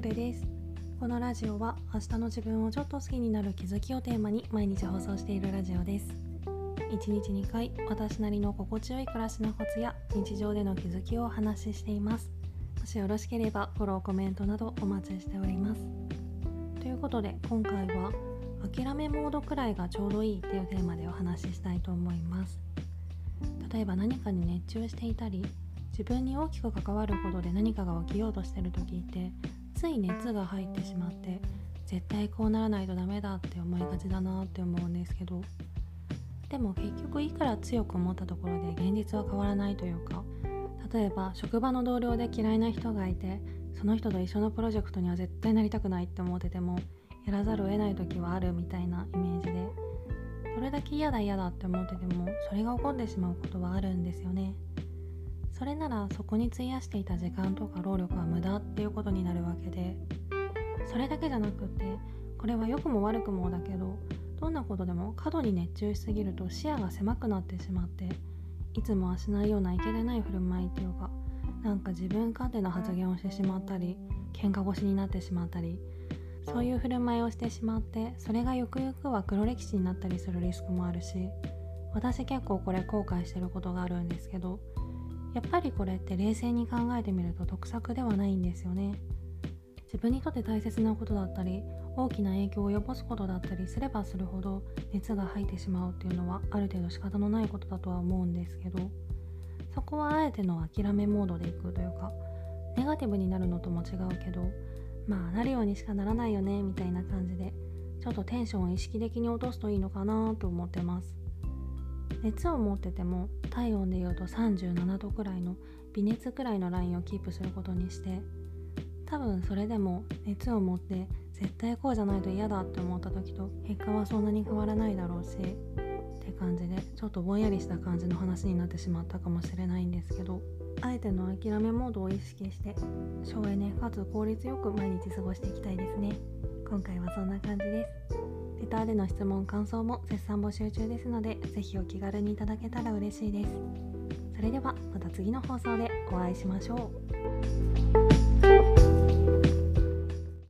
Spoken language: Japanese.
るです。このラジオは明日の自分をちょっと好きになる気づきをテーマに毎日放送しているラジオです。1日2回私なりの心地よい暮らしのコツや日常での気づきをお話ししています。もしよろしければフォローコメントなどお待ちしております。ということで今回は諦めモードくらいがちょうどいいっていうテーマでお話ししたいと思います。例えば何かに熱中していたり自分に大きく関わることで何かが起きようとしてる時ってつい熱が入ってしまって絶対こうならないとダメだって思いがちだなって思うんですけど。でも結局いくら強く思ったところで現実は変わらないというか例えば職場の同僚で嫌いな人がいてその人と一緒のプロジェクトには絶対なりたくないって思っててもやらざるを得ない時はあるみたいなイメージでどれだけ嫌だ嫌だって思っててもそれが起こってしまうことはあるんですよね。それならそこに費やしていた時間とか労力は無駄っていうことになるわけでそれだけじゃなくってこれは良くも悪くもだけどどんなことでも過度に熱中しすぎると視野が狭くなってしまっていつもはしないようないけてない振る舞いっていうかなんか自分勝手な発言をしてしまったり喧嘩腰になってしまったりそういう振る舞いをしてしまってそれがゆくゆくは黒歴史になったりするリスクもあるし私結構これ後悔してることがあるんですけどやっぱりこれって冷静に考えてみると得策ではないんですよね。自分にとって大切なことだったり大きな影響を及ぼすことだったりすればするほど熱が入ってしまうっていうのはある程度仕方のないことだとは思うんですけどそこはあえての諦めモードでいくというかネガティブになるのとも違うけどまあなるようにしかならないよねみたいな感じでちょっとテンションを意識的に落とすといいのかなと思ってます。熱を持ってても体温でいうと37度くらいの微熱くらいのラインをキープすることにして多分それでも熱を持って絶対こうじゃないと嫌だって思った時と結果はそんなに変わらないだろうしって感じでちょっとぼんやりした感じの話になってしまったかもしれないんですけどあえての諦めモードを意識して省エネかつ効率よく毎日過ごしていきたいですね。今回はそんな感じです。レターでの質問感想も絶賛募集中ですので是非お気軽にいただけたら嬉しいです。それではまた次の放送でお会いしましょう。